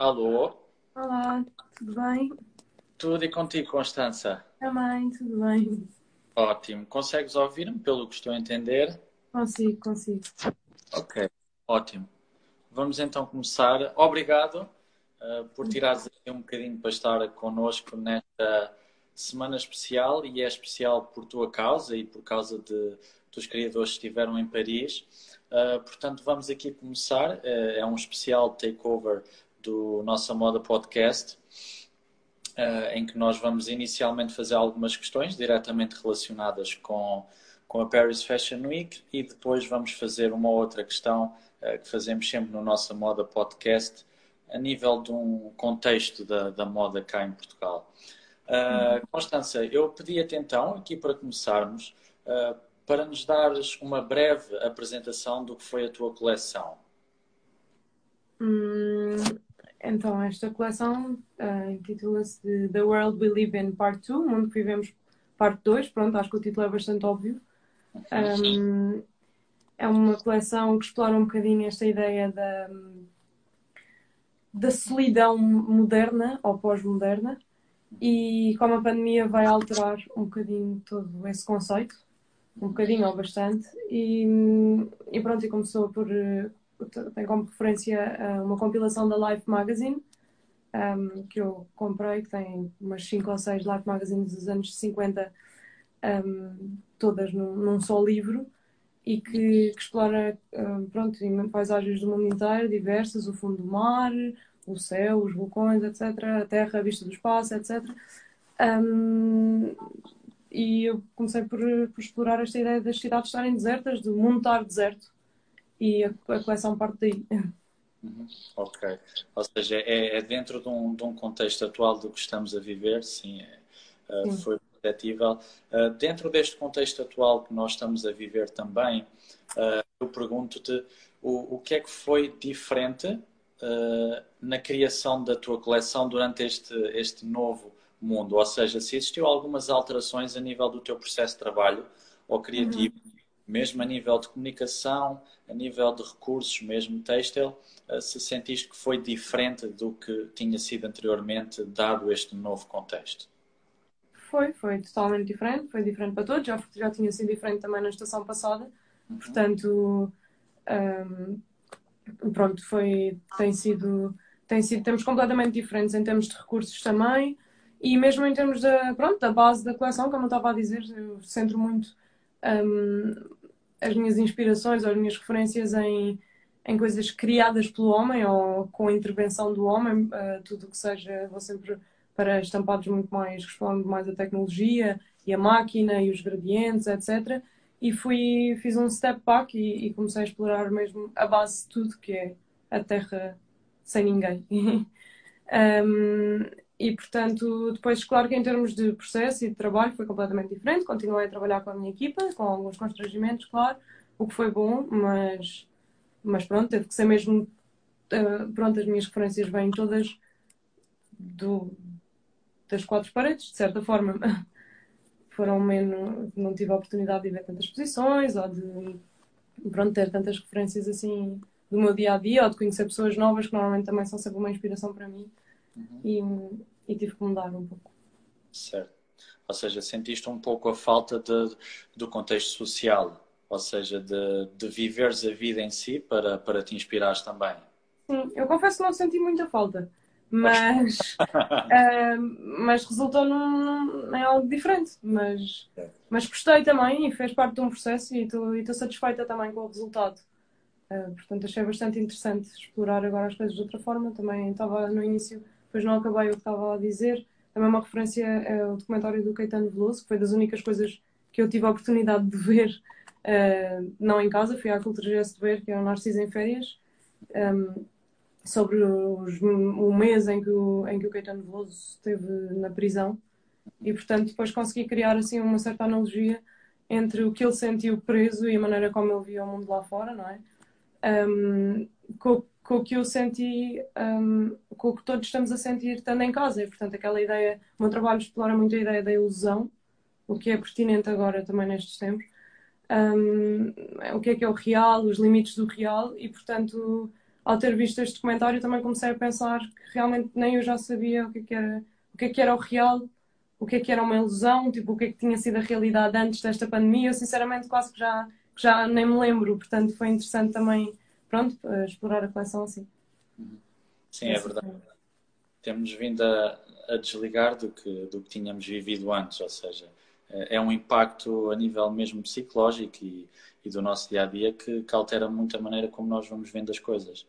Alô? Olá, tudo bem? Tudo e contigo, Constança? Também, tudo bem. Ótimo. Consegues ouvir-me pelo que estou a entender? Consigo, consigo. Ok, ótimo. Vamos então começar. Obrigado uh, por tirares aqui um bocadinho para estar connosco nesta semana especial e é especial por tua causa e por causa de, dos criadores que estiveram em Paris. Uh, portanto, vamos aqui começar. Uh, é um especial takeover do Nossa Moda Podcast, uh, em que nós vamos inicialmente fazer algumas questões diretamente relacionadas com, com a Paris Fashion Week e depois vamos fazer uma outra questão uh, que fazemos sempre no Nossa Moda Podcast, a nível de um contexto da, da moda cá em Portugal. Uh, Constança, eu pedia-te então, aqui para começarmos, para nos dares uma breve apresentação do que foi a tua coleção. Hum, então, esta coleção uh, intitula-se The World We Live in Part 2, Mundo que Vivemos Parte 2. Pronto, acho que o título é bastante óbvio. Um, é uma coleção que explora um bocadinho esta ideia da, da solidão moderna ou pós-moderna e como a pandemia vai alterar um bocadinho todo esse conceito, um bocadinho ou bastante, e, e pronto, e começou por tem como referência uh, uma compilação da Life Magazine, um, que eu comprei, que tem umas 5 ou 6 Life Magazines dos anos 50, um, todas num, num, só livro, e que, que explora um, pronto, paisagens do mundo inteiro, diversas, o fundo do mar, o céu, os vulcões, etc., a terra, a vista do espaço, etc. Um, e eu comecei por, por, explorar esta ideia das cidades estarem desertas, do mundo estar deserto e a, a coleção parte daí. Uhum. Ok. Ou seja, é, é dentro de um, de um, contexto atual do que estamos a viver, sim, é, uh, foi perceptível. Uh, dentro deste contexto atual que nós estamos a viver também, uh, eu pergunto-te o, o que é que foi diferente na criação da tua coleção durante este, este novo mundo? Ou seja, se existiu algumas alterações a nível do teu processo de trabalho ou criativo, uhum mesmo a nível de comunicação, a nível de recursos, mesmo têxtil, eh, se sentiste que foi diferente do que tinha sido anteriormente, dado este novo contexto? Foi, foi totalmente diferente, foi diferente para todos, já, já tinha sido diferente também na estação passada, uhum. portanto, um, pronto, foi, tem sido, tem sido, temos completamente diferentes em termos de recursos também, e mesmo em termos da, pronto, da base da coleção, como eu estava a dizer, eu centro muito um, as minhas inspirações ou as minhas referências em, em coisas criadas pelo homem ou com a intervenção do homem, uh, tudo o que seja, vou sempre para estampados muito mais, respondo mais a tecnologia e a máquina e os gradientes, etc. E fui, fiz um step back e, e comecei a explorar mesmo a base de tudo, que é a Terra sem ninguém. um, E, portanto, depois, claro que em termos de processo e de trabalho foi completamente diferente. Continuei a trabalhar com a minha equipa, com alguns constrangimentos, claro, o que foi bom, mas, mas pronto, teve que ser mesmo. Uh, pronto, as minhas referências vêm todas do, das quatro paredes, de certa forma. Foram menos. Não tive a oportunidade de ver tantas exposições ou de pronto, ter tantas referências assim do meu dia a dia ou de conhecer pessoas novas que normalmente também são sempre uma inspiração para mim. Uhum. E, e, tive que mudar um pouco. Certo. Ou seja, sentiste um pouco a falta de, do contexto social, ou seja, de, de viveres a vida em si para, para te inspirares também. Sim, eu confesso que não senti muita falta, mas, uh, mas resultou num, em algo diferente. Mas, mas gostei também e fez parte de um processo e estou satisfeita também com o resultado. Uh, portanto, achei bastante interessante explorar agora as coisas de outra forma. Também estava no início depois não acabei o que estava a dizer. Também uma referência é o documentário do Caetano Veloso, que foi das únicas coisas que eu tive a oportunidade de ver, uh, não em casa, fui à Cultura Gesso de ver, que é o Narciso em Férias, um, ehm, sobre os, o mês em que o, em que o Caetano Veloso esteve na prisão. E, portanto, depois consegui criar assim uma certa analogia entre o que ele sentiu preso e a maneira como ele via o mundo lá fora, não é? Um, ehm, com, com o que eu senti, um, com o que todos estamos a sentir estando em casa. E, portanto, aquela ideia, o meu trabalho explora muito a ideia da ilusão, o que é pertinente agora também nestes tempos. Um, o que é que é o real, os limites do real, e, portanto, ao ter visto este documentário, também comecei a pensar que realmente nem eu já sabia o que, é que era, o que, é que era o real, o que é que era uma ilusão, tipo, o que é que tinha sido a realidade antes desta pandemia. Eu, sinceramente, quase que já, que já nem me lembro, portanto, foi interessante também, pronto, explorar a coleção assim. Sim, é verdade. Temos vindo a, a desligar do que, do que tínhamos vivido antes, ou seja, é, é um impacto a nível mesmo psicológico e, e do nosso dia a dia que, que, altera muito a maneira como nós vamos vendo as coisas.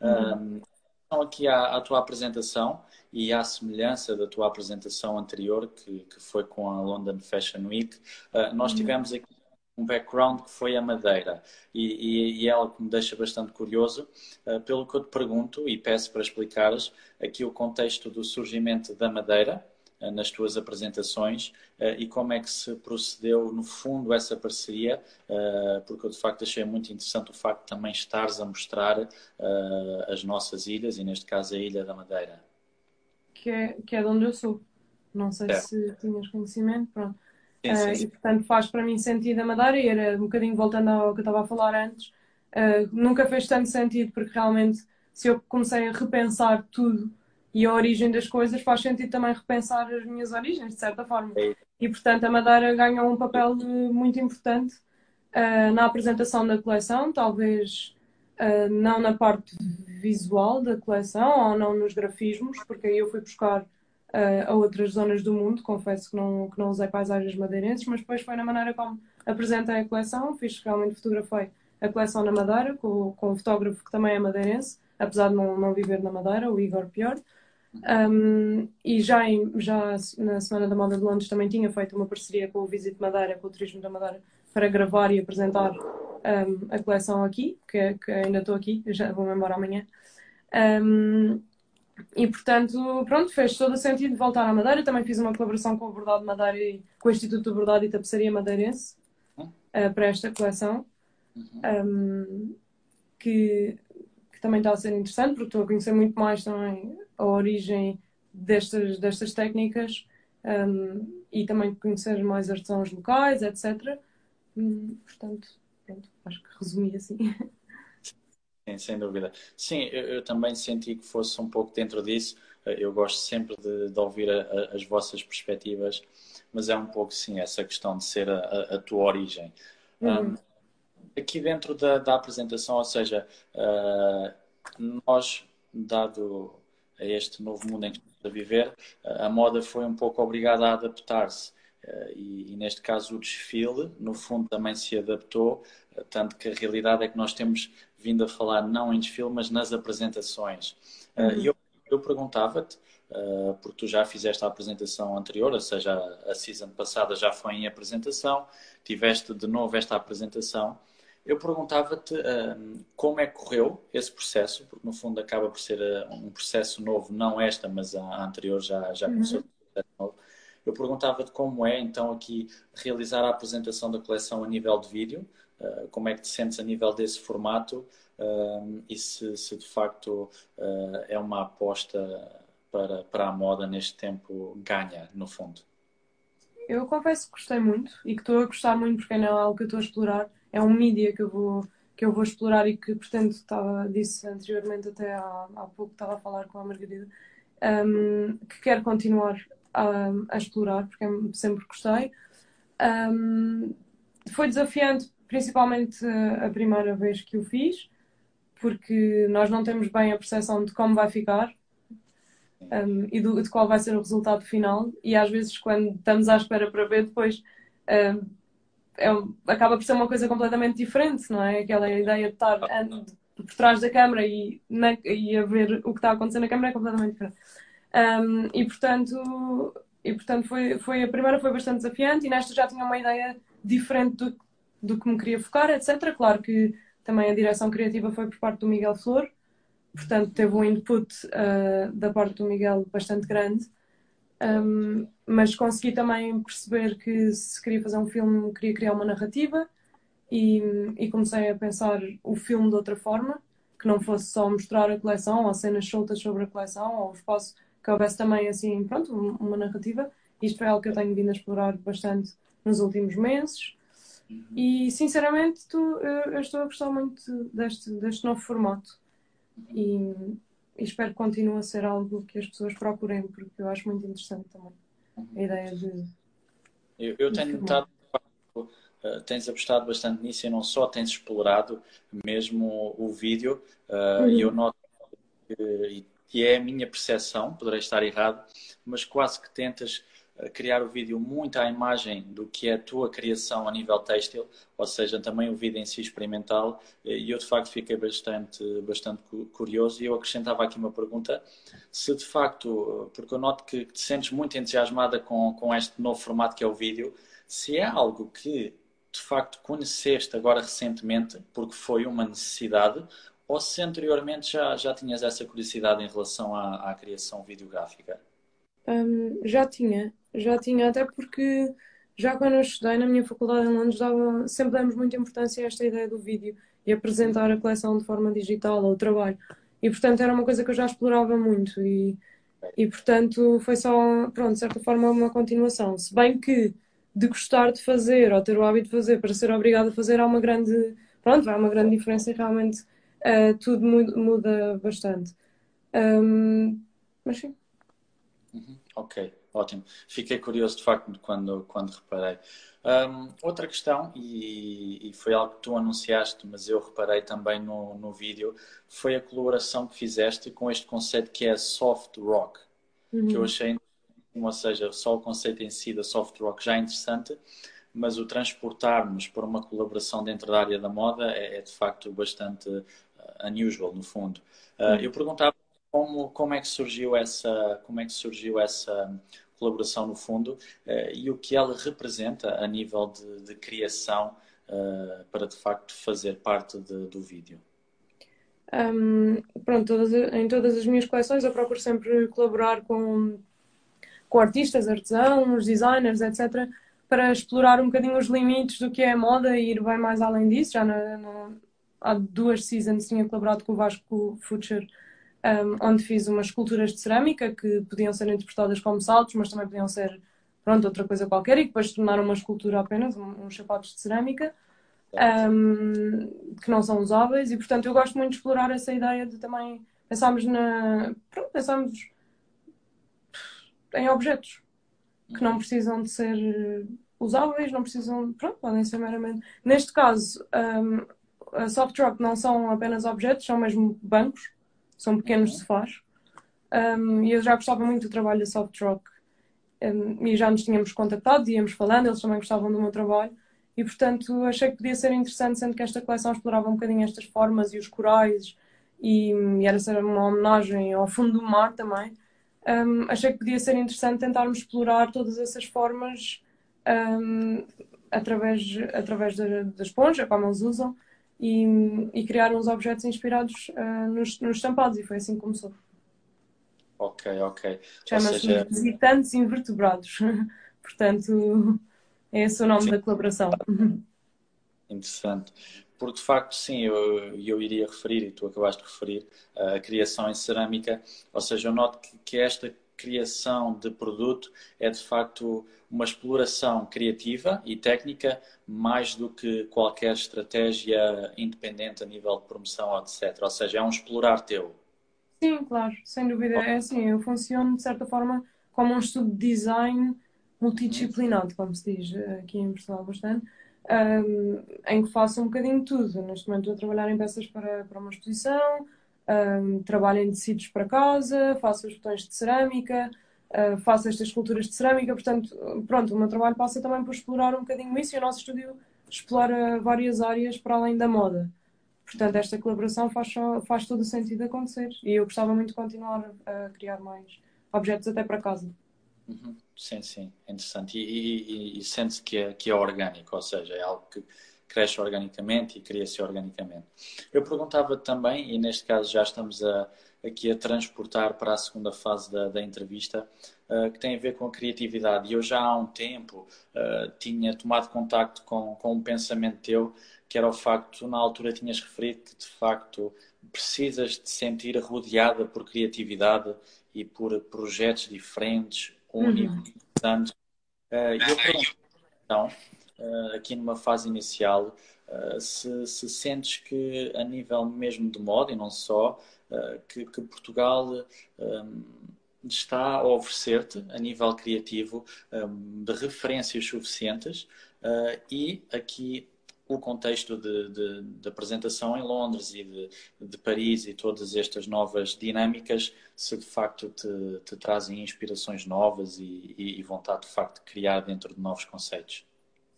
Uhum. Um, então, aqui à, à, tua apresentação e à semelhança da tua apresentação anterior, que, que foi com a London Fashion Week, uh, nós uhum. tivemos aqui um background que foi a Madeira e, e, e é algo que me deixa bastante curioso, uh, pelo que eu te pergunto e peço para explicares aqui o contexto do surgimento da Madeira uh, nas tuas apresentações uh, e como é que se procedeu no fundo essa parceria, porque eu de facto achei muito interessante o facto de também estares a mostrar as nossas ilhas e neste caso a Ilha da Madeira. Que é, que é de onde eu sou. Não sei é. se tinhas conhecimento, pronto. Sim, sim, sim. Uh, e portanto faz para mim sentido a Madeira e era um bocadinho voltando ao que eu estava a falar antes, uh, nunca fez tanto sentido porque realmente se eu comecei a repensar tudo e a origem das coisas, faz sentido também repensar as minhas origens, de certa forma. E portanto a Madeira ganhou um papel muito importante uh, na apresentação da coleção, talvez não na parte visual da coleção ou não nos grafismos, porque aí eu fui buscar uh, a outras zonas do mundo. Confesso que não, que não usei paisagens madeirenses, mas depois foi na maneira como apresentei a coleção. Fiz realmente fotografei a coleção na Madeira, com, com um fotógrafo que também é madeirense, apesar de não, não viver na Madeira, o Igor Pior. Um, e já, em, já na Semana da Moda de Londres também tinha feito uma parceria com o Visit Madeira, com o Turismo da Madeira, para gravar e apresentar um, a coleção aqui, que, que ainda estou aqui, já vou-me embora amanhã. Um, e portanto, pronto, fez todo o sentido voltar à Madeira. Também fiz uma colaboração com o Bordado Madeira e com o Instituto do Bordado e Tapeçaria Madeirense uh, para esta coleção, uhum. um, que, que, também está a ser interessante, porque estou a conhecer muito mais também a origem destas, destas técnicas um, e também conhecer mais artesãos locais, etc. Hum, portanto, pronto, acho que resumi assim. Sim, sem dúvida. Sim, eu, eu, também senti que fosse um pouco dentro disso. Eu gosto sempre de, de ouvir a, a, as vossas perspectivas, mas é um pouco, sim, essa questão de ser a, a tua origem. Uhum. Um, aqui dentro da, da, apresentação, ou seja, uh, nós, dado a este novo mundo em que estamos a viver, a moda foi um pouco obrigada a adaptar-se. Uh, e, e, neste caso o desfile, no fundo, também se adaptou, tanto que a realidade é que nós temos vindo a falar não em desfile, mas nas apresentações. Uh, uhum. eu, eu perguntava-te, uh, porque tu já fizeste a apresentação anterior, ou seja, a, a season passada já foi em apresentação, tiveste de novo esta apresentação. Eu perguntava-te uh, como é que correu esse processo, porque no fundo acaba por ser um processo novo, não esta, mas a, a anterior já, já começou uhum. um processo novo. Eu perguntava-te como é então aqui realizar a apresentação da coleção a nível de vídeo, eh, como é que te sentes a nível desse formato uh, e se, se, de facto uh, é uma aposta para, para a moda neste tempo ganha, no fundo? Eu confesso que gostei muito e que estou a gostar muito porque é algo que eu estou a explorar. É um mídia que eu vou que eu vou explorar e que pretendo, estava, disse anteriormente até há, há pouco, estava a falar com a Margarida, um, que quero continuar a, a, explorar, porque sempre gostei. Um, foi desafiante principalmente a primeira vez que o fiz, porque nós não temos bem a percepção de como vai ficar um, e do, de qual vai ser o resultado final, e às vezes, quando estamos à espera para ver, depois um, é, acaba por ser uma coisa completamente diferente, não é? Aquela ideia de estar por trás da câmara e, na, e a ver o que está acontecendo na câmara é completamente diferente. Um, e portanto, e, portanto foi, foi, a primeira foi bastante desafiante e nesta já tinha uma ideia diferente do, do que me queria focar, etc. Claro que também a direção criativa foi por parte do Miguel Flor, portanto teve um input uh, da parte do Miguel bastante grande, um, mas consegui também perceber que se queria fazer um filme, queria criar uma narrativa e, e comecei a pensar o filme de outra forma, que não fosse só mostrar a coleção ou cenas soltas sobre a coleção ou espaço que houvesse também assim, pronto, uma narrativa. Isto foi algo que eu tenho vindo a explorar bastante nos últimos meses. E sinceramente tu, eu, eu, estou a gostar muito deste, deste novo formato. e, e espero que continue a ser algo que as pessoas procurem, porque eu acho muito interessante também a ideia de. Eu, eu tenho notado uh, tens apostado bastante nisso e não só tens explorado mesmo o, o vídeo, uh, uhum. e eu noto que, e é a minha percepção, poderei estar errado, mas quase que tentas criar o vídeo muito à imagem do que é a tua criação a nível têxtil, ou seja, também o vídeo em si experimental, e eu de facto fiquei bastante, bastante curioso e eu acrescentava aqui uma pergunta, se de facto, porque eu noto que te sentes muito entusiasmada com, com este novo formato que é o vídeo, se é algo que de facto conheceste agora recentemente, porque foi uma necessidade, ou se anteriormente já, já tinhas essa curiosidade em relação à, à criação videográfica? Um, já tinha, já tinha, até porque já quando eu estudei na minha faculdade em Londres, dava, sempre damos muita importância a esta ideia do vídeo e apresentar a coleção de forma digital ou trabalho. E portanto era uma coisa que eu já explorava muito e, e portanto foi só, pronto, de certa forma uma continuação. Se bem que de gostar de fazer ou ter o hábito de fazer para ser obrigado a fazer há uma grande, pronto, há uma grande diferença e realmente uh, tudo muda bastante. Um, mas sim. Uhum. Ok, ótimo. Fiquei curioso de facto quando, quando reparei. Um, outra questão, e, e, foi algo que tu anunciaste, mas eu reparei também no, no vídeo, foi a colaboração que fizeste com este conceito que é soft rock, uhum. que eu uhum. achei, ou seja, só o conceito em si da soft rock já é interessante, mas o transportarmos por uma colaboração dentro da área da moda é, é de facto bastante uh, unusual, no fundo. Uh, uhum. Eu perguntava como, como é que surgiu essa, como é que surgiu essa colaboração no fundo uh, e o que ela representa a nível de, de criação uh, para de facto fazer parte de, do vídeo? Um, pronto, todas, em todas as minhas coleções eu procuro sempre colaborar com, com artistas, artesãos, designers, etc., para explorar um bocadinho os limites do que é moda e ir bem mais além disso. Já na, na, há duas seasons tinha colaborado com o Vasco Future um, onde fiz umas esculturas de cerâmica que podiam ser interpretadas como saltos, mas também podiam ser, pronto, outra coisa qualquer, e depois tornaram uma escultura apenas, uns sapatos de cerâmica, um, que não são usáveis, e portanto eu gosto muito de explorar essa ideia de também pensarmos na. Pronto, em objetos que não precisam de ser usáveis, não precisam. Pronto, podem ser meramente. Neste caso, um, a soft rock não são apenas objetos, são mesmo bancos são pequenos sofás. Um, e eu já gostava muito do trabalho da Soft Rock. Um, e já nos tínhamos contactado, íamos falando, eles também gostavam do meu trabalho. E portanto achei que podia ser interessante, sendo que esta coleção explorava um bocadinho estas formas e os corais, e, e era ser uma homenagem ao fundo do mar também. Um, achei que podia ser interessante tentarmos explorar todas essas formas através, através da, da esponja, como eles usam, e, e criar uns objetos inspirados uh, nos, nos estampados, e foi assim que começou. Ok, ok. Chama-se seja... Visitantes Invertebrados. Portanto, é esse o nome sim. da colaboração. Interessante. Porque, de facto, sim, eu, eu iria referir, e tu acabaste de referir, a criação em cerâmica. Ou seja, eu noto que, que esta criação de produto é de facto uma exploração criativa e técnica mais do que qualquer estratégia independente a nível de promoção, etc. Ou seja, é um explorar teu. Sim, claro, sem dúvida. É assim, eu funciono de certa forma como um estudo de design multidisciplinado, como se diz aqui em Portugal bastante, um, em que faço um bocadinho de tudo. Neste momento estou a trabalhar em peças para, para uma exposição, um, trabalho em tecidos para casa, faço os botões de cerâmica, uh, faço estas esculturas de cerâmica, portanto, pronto, o meu trabalho passa também por explorar um bocadinho isso e o nosso estúdio explora várias áreas para além da moda. Portanto, esta colaboração faz, faz todo o sentido acontecer e eu gostava muito de continuar a criar mais objetos até para casa. Uhum. Sim, sim, interessante. E, e, e sente-se que é, que é orgânico, ou seja, é algo que cresce organicamente e cria-se organicamente. Eu perguntava também, e neste caso já estamos a, aqui a transportar para a segunda fase da, da entrevista, uh, que tem a ver com a criatividade. E eu já há um tempo uh, tinha tomado contacto com, com um pensamento teu, que era o facto, na altura tinhas referido que de facto precisas de sentir rodeada por criatividade e por projetos diferentes, únicos, uhum. importantes. Uh, eu pergunto, então, uh, aqui numa fase inicial, uh, se, se, sentes que a nível mesmo de moda e não só, que, que, Portugal um, está a oferecer-te a nível criativo um, de referências suficientes e aqui o contexto de, de, de, apresentação em Londres e de, de, Paris e todas estas novas dinâmicas, se de facto te, te trazem inspirações novas e, e, vontade de facto de criar dentro de novos conceitos.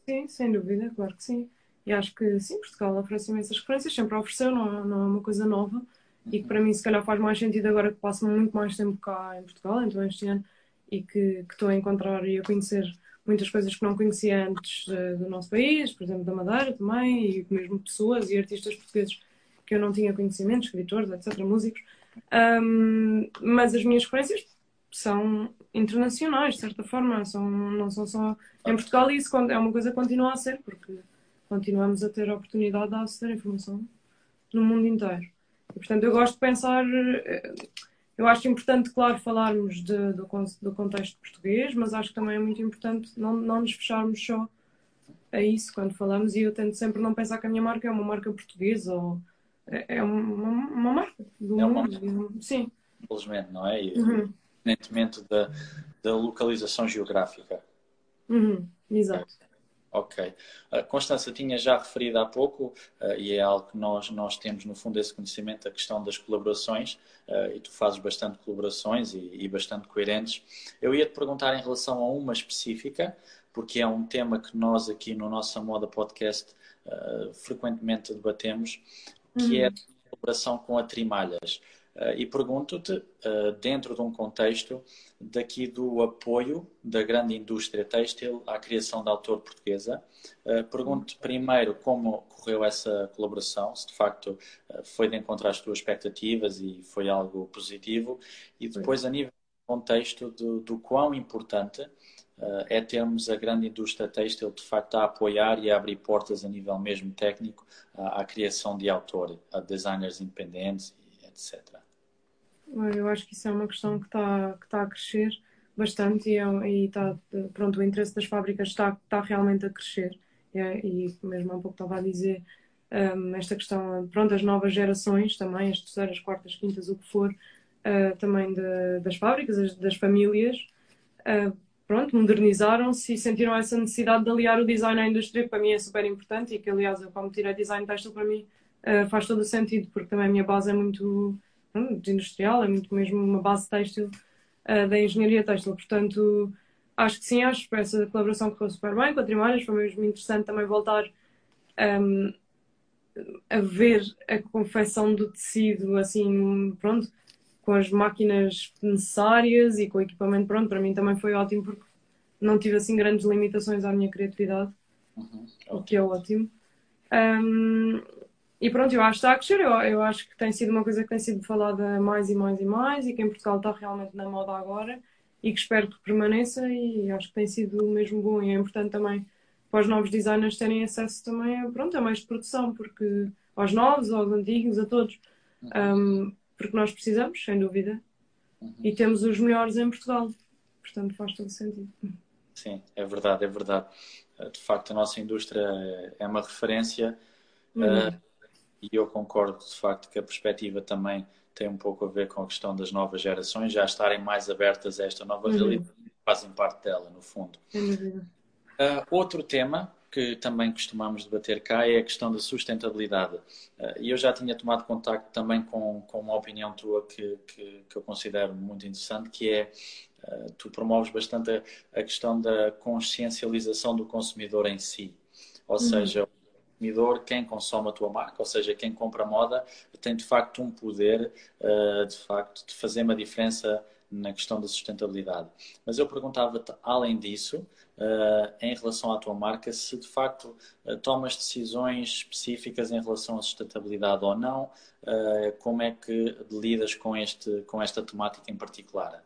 Sim, sem dúvida, claro que sim. E acho que sim, Portugal oferece imensas referências, sempre ofereceu, não, não é uma coisa nova. E que para mim, se calhar, faz mais sentido agora que passo muito mais tempo cá em Portugal, então este ano, e que, que estou a encontrar e a conhecer muitas coisas que não conhecia antes uh, do nosso país, por exemplo, da Madeira também, e mesmo pessoas e artistas portugueses que eu não tinha conhecimento, escritores, etc., músicos. Um, mas as minhas referências são internacionais, de certa forma, são, não são só em Portugal e isso é uma coisa que continua a ser, porque continuamos a ter a oportunidade de aceder à informação no mundo inteiro. E, portanto, eu gosto de pensar eh, eu acho importante, claro, falarmos de, do, do, contexto português, mas acho que também é muito importante não, não nos fecharmos só a isso quando falamos. E eu tento sempre não pensar que a minha marca é uma marca portuguesa ou é, é uma, uma marca do é mundo. Sim. Simplesmente, não é? Uhum. Da, da localização geográfica. Uhum. Exato. Ok. Uh, Constança tinha já referido há pouco, uh, e é algo que nós, nós temos no fundo esse conhecimento, a questão das colaborações, uh, e tu fazes bastante colaborações e, e, bastante coerentes. Eu ia te perguntar em relação a uma específica, porque é um tema que nós aqui no nosso Moda Podcast frequentemente debatemos, que é uhum. é a colaboração com a Trimalhas. Uh, e pergunto-te, uh, dentro de um contexto daqui do apoio da grande indústria têxtil à criação da autor portuguesa, uh, pergunto-te primeiro como correu essa colaboração, se de facto foi de encontrar as tuas expectativas e foi algo positivo, e depois a nível de contexto do, do quão importante é termos a grande indústria têxtil de facto a apoiar e a abrir portas a nível mesmo técnico à, à criação de autor, a designers independentes, etc. Eu acho que isso é uma questão que está, que está a crescer bastante e, é, e está, pronto, o interesse das fábricas está, está realmente a crescer. E, e mesmo há pouco estava a dizer um, esta questão, pronto, as novas gerações também, as terceiras, quartas, quintas, o que for, uh, também de, das fábricas, das famílias, uh, pronto, modernizaram-se e sentiram essa necessidade de aliar o design à indústria, que para mim é super importante e que, aliás, eu como tirei design textil, para mim uh, faz todo o sentido, porque também a minha base é muito de industrial, é muito mesmo uma base têxtil uh, da engenharia têxtil. Portanto, acho que sim, acho que essa colaboração correu super bem com a Trimalhas. Foi mesmo interessante também voltar um, a ver a confecção do tecido, assim, pronto, com as máquinas necessárias e com o equipamento pronto. Para mim também foi ótimo porque não tive assim grandes limitações à minha criatividade, uhum. o que é ótimo. Um, e pronto, eu acho que está a crescer. Eu, eu acho que tem sido uma coisa que tem sido falada mais e mais e mais e que em Portugal está realmente na moda agora e que espero que permaneça e acho que tem sido mesmo bom e é importante também para os novos designers terem acesso também a, pronto, a mais de produção, porque aos novos, aos antigos, a todos. Um, porque nós precisamos, sem dúvida, e temos os melhores em Portugal. Portanto, faz todo sentido. Sim, é verdade, é verdade. De facto, a nossa indústria é uma referência. Uhum. Uh, e eu concordo de facto que a perspectiva também tem um pouco a ver com a questão das novas gerações já estarem mais abertas a esta nova uhum. realidade, fazem parte dela, no fundo. Uhum. Uh, outro tema que também costumamos debater cá é a questão da sustentabilidade. Uh, e eu já tinha tomado contacto também com, com uma opinião tua que, que, que eu considero muito interessante, que é uh, tu promoves bastante a, a, questão da consciencialização do consumidor em si. Ou uhum. seja, consumidor, quem consome a tua marca, ou seja, quem compra moda, tem de facto um poder uh, de facto de fazer uma diferença na questão da sustentabilidade. Mas eu perguntava-te, além disso, uh, em relação à tua marca, se de facto uh, tomas decisões específicas em relação à sustentabilidade ou não, como é que lidas com, este, com esta temática em particular?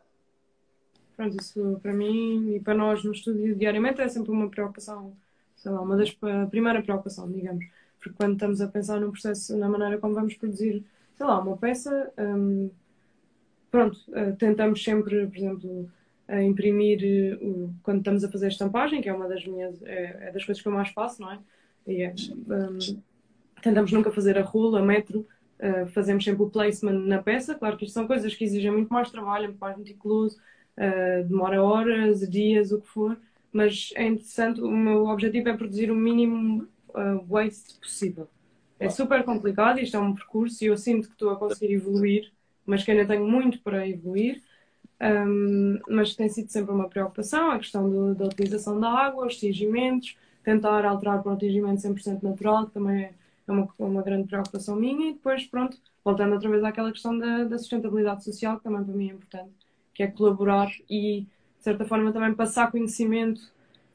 Pronto, isso para mim e para nós no estúdio diariamente é sempre uma preocupação sei lá, uma das a primeira preocupação, digamos. Porque quando estamos a pensar no processo, na maneira como vamos produzir, sei lá, uma peça, um, pronto, uh, tentamos sempre, por exemplo, imprimir uh, quando estamos a fazer estampagem, que é uma das minhas, é, é das coisas que eu mais faço, não é? E é um, tentamos nunca fazer a rola, a metro, uh, fazemos sempre o placement na peça. Claro que isto são coisas que exigem muito mais trabalho, muito mais meticuloso, demora horas, dias, o que for, mas é interessante. O meu objetivo é produzir o mínimo uh, waste possível. É super complicado, isto é um percurso e eu sinto que estou a conseguir evoluir, mas que ainda tenho muito para evoluir. Um, mas tem sido sempre uma preocupação a questão do, da utilização da água, os tingimentos, tentar alterar para um tingimento 100% natural, que também é uma, uma grande preocupação minha, e depois, pronto, voltando outra vez àquela questão da, da sustentabilidade social, que também para mim é importante, que é colaborar e, certa forma, também passar conhecimento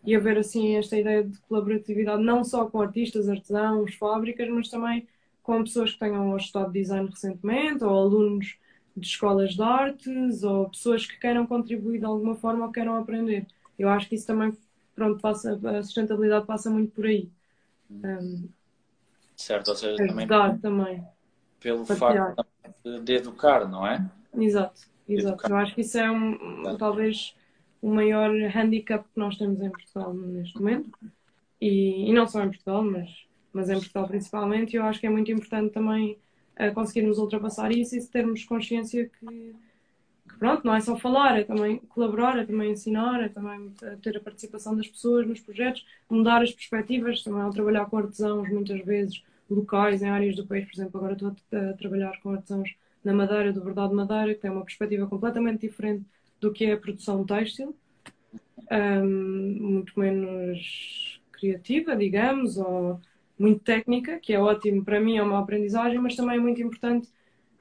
e haver assim esta ideia de colaboratividade não só com artistas, artesãos, fábricas, mas também com pessoas que tenham estudado design recentemente, ou alunos de escolas de artes, ou pessoas que queiram contribuir de alguma forma ou queiram aprender. Eu acho que isso também, pronto, passa, a sustentabilidade passa muito por aí. Um, certo, ou seja, também, também pelo facto de educar, não é? Exato, exato. Educar. Eu acho que isso é um, talvez o maior handicap que nós temos em Portugal neste momento. E, e não só em Portugal, mas, mas em Portugal principalmente. E eu acho que é muito importante também uh, conseguirmos ultrapassar isso e termos consciência que, que, pronto, não é só falar, é também colaborar, é também ensinar, é também ter a participação das pessoas nos projetos, mudar as perspectivas, também ao trabalhar com artesãos muitas vezes locais em áreas do país, por exemplo, agora estou a, a trabalhar com artesãos na Madeira, do Verdade Madeira, que tem uma perspectiva completamente diferente do que é a produção têxtil, um, muito menos criativa, digamos, ou muito técnica, que é ótimo para mim, é uma aprendizagem, mas também é muito importante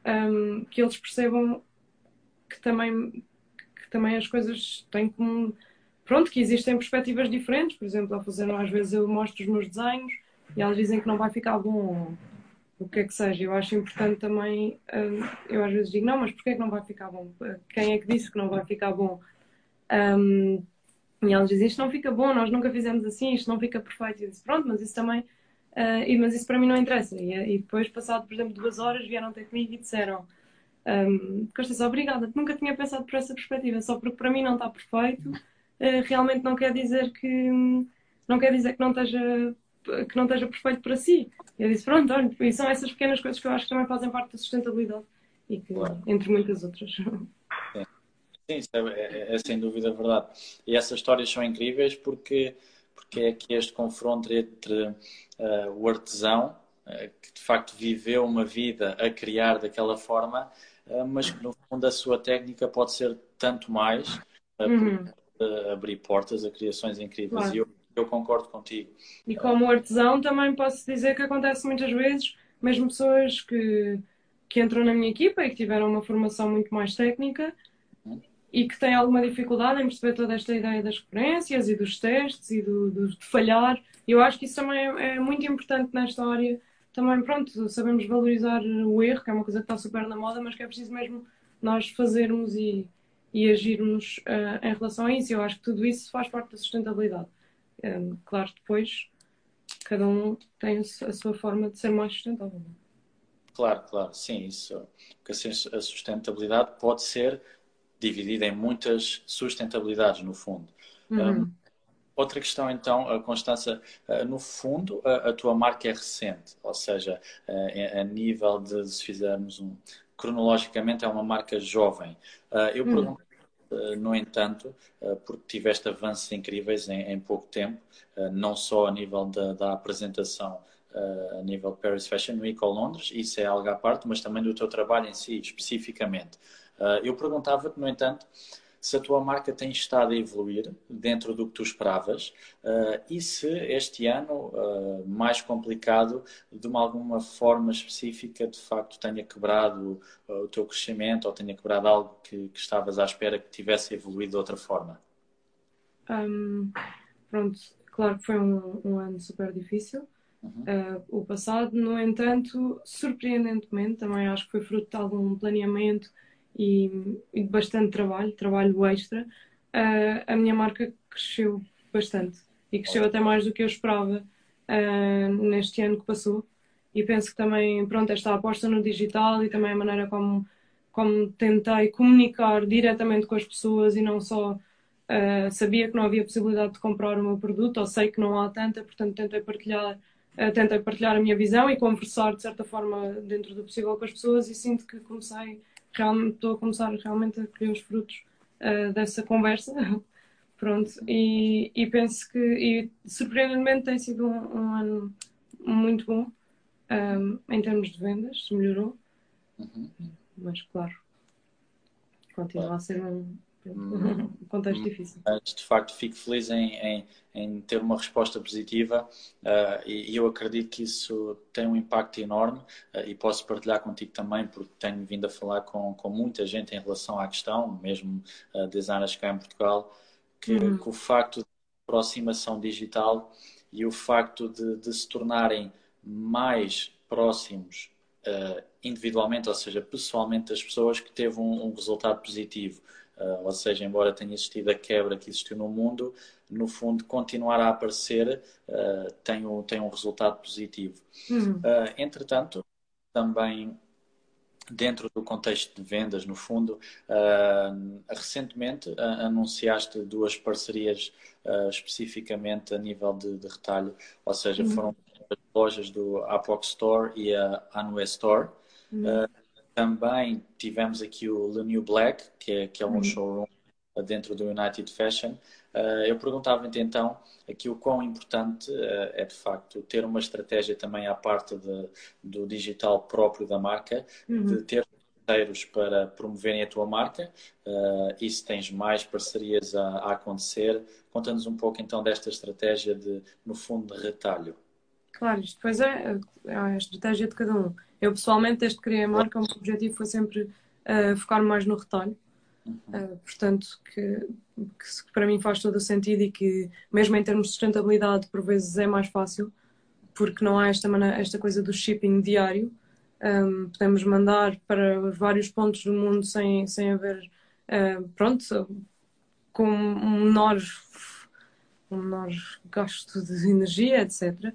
um, que eles percebam que também, que também as coisas têm como. Pronto, que existem perspectivas diferentes, por exemplo, ao fazer, às vezes eu mostro os meus desenhos e elas dizem que não vai ficar bom, o que é que seja. Eu acho importante também, um, eu às vezes digo, não, mas porquê é que não vai ficar bom? Quem é que disse que não vai ficar bom? Um, e elas dizem, isto não fica bom, nós nunca fizemos assim, isto não fica perfeito. E eu disse, pronto, mas isso também, uh, e, mas isso para mim não interessa. E, e, depois, passado, por exemplo, duas horas, vieram ter comigo e disseram, um, Costa, obrigada, nunca tinha pensado por essa perspectiva, só porque para mim não está perfeito, uh, realmente não quer dizer que, não quer dizer que não esteja que não esteja perfeito para si. Eu disse, pronto, olha, e são essas pequenas coisas que eu acho que também fazem parte da sustentabilidade e que, claro. entre muitas outras. Sim, Sim é, é, é, sem dúvida verdade. E essas histórias são incríveis porque, porque é que este confronto entre uh, o artesão, uh, que de facto viveu uma vida a criar daquela forma, uh, mas que no fundo a sua técnica pode ser tanto mais, uhum. abrir portas a criações incríveis. Claro. E eu eu concordo contigo. E como artesão também posso dizer que acontece muitas vezes, mesmo pessoas que, que entram na minha equipa e que tiveram uma formação muito mais técnica e que têm alguma dificuldade em perceber toda esta ideia das referências e dos testes e do, do, de falhar. Eu acho que isso também é, é muito importante nesta área. Também, pronto, sabemos valorizar o erro, que é uma coisa que está super na moda, mas que é preciso mesmo nós fazermos e, e agirmos uh, em relação a isso. Eu acho que tudo isso faz parte da sustentabilidade. Um, claro, depois cada um tem a sua forma de ser mais sustentável. Claro, claro, sim, isso. Porque assim, a sustentabilidade pode ser dividida em muitas sustentabilidades, no fundo. Uhum. Um, outra questão, então, a Constança, uh, no fundo, a, a, tua marca é recente, ou seja, uh, a nível de, se fizermos um. cronologicamente, é uma marca jovem. Uh, eu uhum. pergunto no entanto, eh, porque tiveste avanços incríveis em, em pouco tempo, eh, não só a nível da, da apresentação a nível Paris Fashion Week ou Londres, isso é algo à parte, mas também do teu trabalho em si, especificamente. Eu perguntava-te, no entanto, se a tua marca tem estado a evoluir dentro do que tu esperavas uh, e se este ano uh, mais complicado, de uma alguma forma específica, de facto tenha quebrado uh, o teu crescimento ou tenha quebrado algo que, que, estavas à espera que tivesse evoluído de outra forma? Um, pronto, claro que foi um, um ano super difícil. Uhum. o passado, no entanto, surpreendentemente, também acho que foi fruto de algum planeamento e, e bastante trabalho, trabalho extra, uh, a minha marca cresceu bastante e cresceu até mais do que eu esperava uh, neste ano que passou. E penso que também, pronto, esta aposta no digital e também a maneira como, como tentei comunicar diretamente com as pessoas e não só uh, sabia que não havia possibilidade de comprar o meu produto, ou sei que não há tanta, portanto tentei partilhar tentei partilhar a minha visão e conversar de certa forma dentro do possível com as pessoas e sinto que comecei realmente estou a começar realmente a colher os frutos uh, dessa conversa pronto e, e, penso que e, surpreendentemente tem sido um, um ano muito bom um, em termos de vendas se melhorou uhum. mas claro continua a ser um um contexto difícil. Mas, de facto, fico feliz em, em, em ter uma resposta positiva uh, e, e, eu acredito que isso tem um impacto enorme uh, e posso partilhar contigo também, porque tenho vindo a falar com, com muita gente em relação à questão, mesmo uh, designers cá em Portugal, que, uhum. que o facto de aproximação digital e o facto de, de se tornarem mais próximos individualmente, ou seja, pessoalmente das pessoas, que teve um, um resultado positivo. Uh, ou seja, embora tenha existido a quebra que existiu no mundo, no fundo, continuar a aparecer uh, tem, um, tem um resultado positivo. Uhum. Uh, entretanto, também dentro do contexto de vendas, no fundo, recentemente anunciaste duas parcerias especificamente a nível de, de retalho, ou seja, uhum. foram as lojas do Apoc Store e a Anue Store. Uhum. Também tivemos aqui o Le New Black, que é, que é um uhum. showroom dentro do United Fashion. Uh, eu perguntava-te então aqui o quão importante uh, é de facto ter uma estratégia também à parte de, do digital próprio da marca, uhum. de ter parceiros para promoverem a tua marca uh, e se tens mais parcerias a, a acontecer. Conta-nos um pouco então desta estratégia de, no fundo, de retalho. Claro, isto depois é, é a estratégia de cada um. Eu pessoalmente, desde que criei a marca, o meu objetivo foi sempre uh, focar mais no retalho. Uh, portanto, que, que, para mim faz todo o sentido e que, mesmo em termos de sustentabilidade, por vezes é mais fácil, porque não há esta, esta coisa do shipping diário. Um, podemos mandar para vários pontos do mundo sem, sem haver, uh, pronto, com um menor, um menor gasto de energia, etc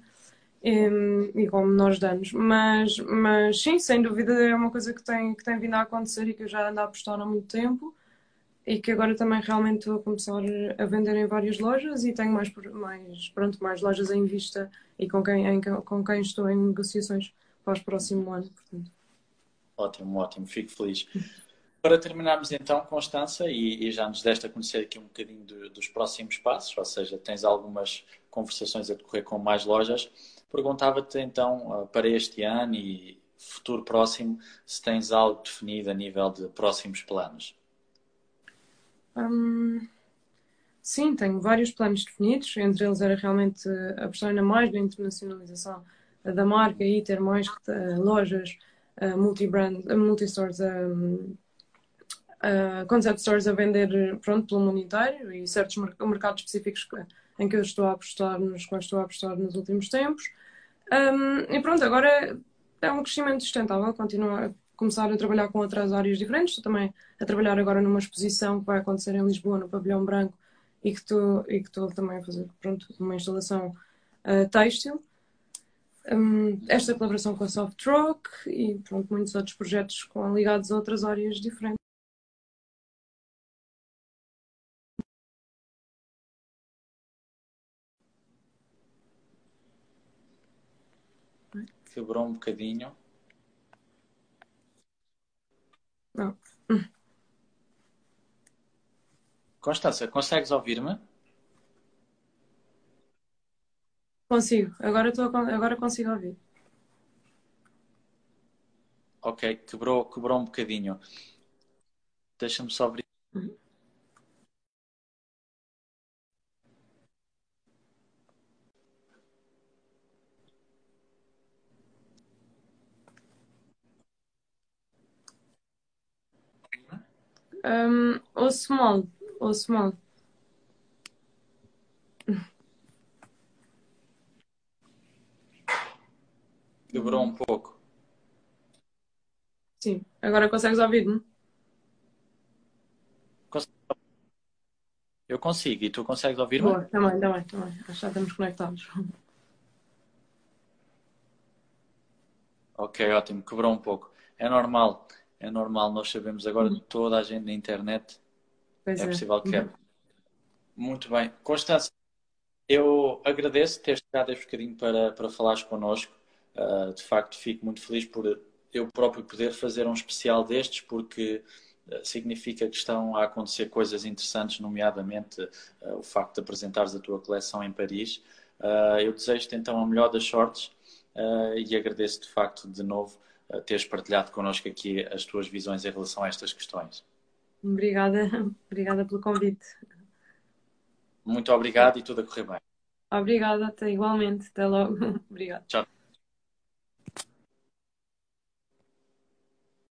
e, e com menores danos. Mas, mas sim, sem dúvida é uma coisa que tem, que tem vindo a acontecer e que eu já ando a apostar há muito tempo e que agora também realmente estou a começar a vender em várias lojas e tenho mais, mais, pronto, mais lojas em vista e com quem, em, com quem estou em negociações para o próximo ano. Portanto. Ótimo, ótimo, fico feliz. Para terminarmos então, Constança, e, e, já nos deste a conhecer aqui um bocadinho do, dos próximos passos, ou seja, tens algumas conversações a decorrer com mais lojas, Perguntava-te então para este ano e futuro próximo se tens algo definido a nível de próximos planos. Hum, sim, tenho vários planos definidos. Entre eles era realmente apostar ainda mais na internacionalização da marca e ter mais uh, lojas uh, multi-brand, multi-stores, um, uh, concept stores a vender pronto, pelo mundo inteiro e certos mercados específicos em que eu estou a apostar, nos quais estou a apostar nos últimos tempos. Um, e pronto, agora é um crescimento sustentável, continuo a começar a trabalhar com outras áreas diferentes, estou também a trabalhar agora numa exposição que vai acontecer em Lisboa, no Pavilhão Branco, e que estou, e que estou também a fazer pronto, uma instalação uh, têxtil. Um, esta colaboração com a Soft Rock e pronto, muitos outros projetos com, ligados a outras áreas diferentes. Quebrou um bocadinho. Não. Constança, consegues ouvir-me? Consigo, agora, tô, agora consigo ouvir. Ok, quebrou, quebrou um bocadinho. Deixa-me só abrir. Uhum. Um, Osman. Osman. Quebrou um pouco. Sim. Agora consegues ouvir-me? Eu consigo. E tu consegues ouvir-me? Boa, também, também, também. Acho que já estamos conectados. Ok, ótimo. Quebrou um pouco. É normal é normal, nós sabemos agora uhum. toda a gente na internet pois é, é possível que uhum. Muito bem. Constância, Eu agradeço ter chegado este bocadinho para, para falares connosco. Uh, de facto, fico muito feliz por eu próprio poder fazer um especial destes, porque uh, significa que estão a acontecer coisas interessantes, nomeadamente uh, o facto de apresentares a tua coleção em Paris. eu desejo-te então a melhor das sortes e agradeço de facto de novo teres partilhado connosco aqui as tuas visões em relação a estas questões. Obrigada, obrigada pelo convite. Muito obrigado e tudo a correr bem. Obrigada, até igualmente. Até logo. Obrigada. Tchau.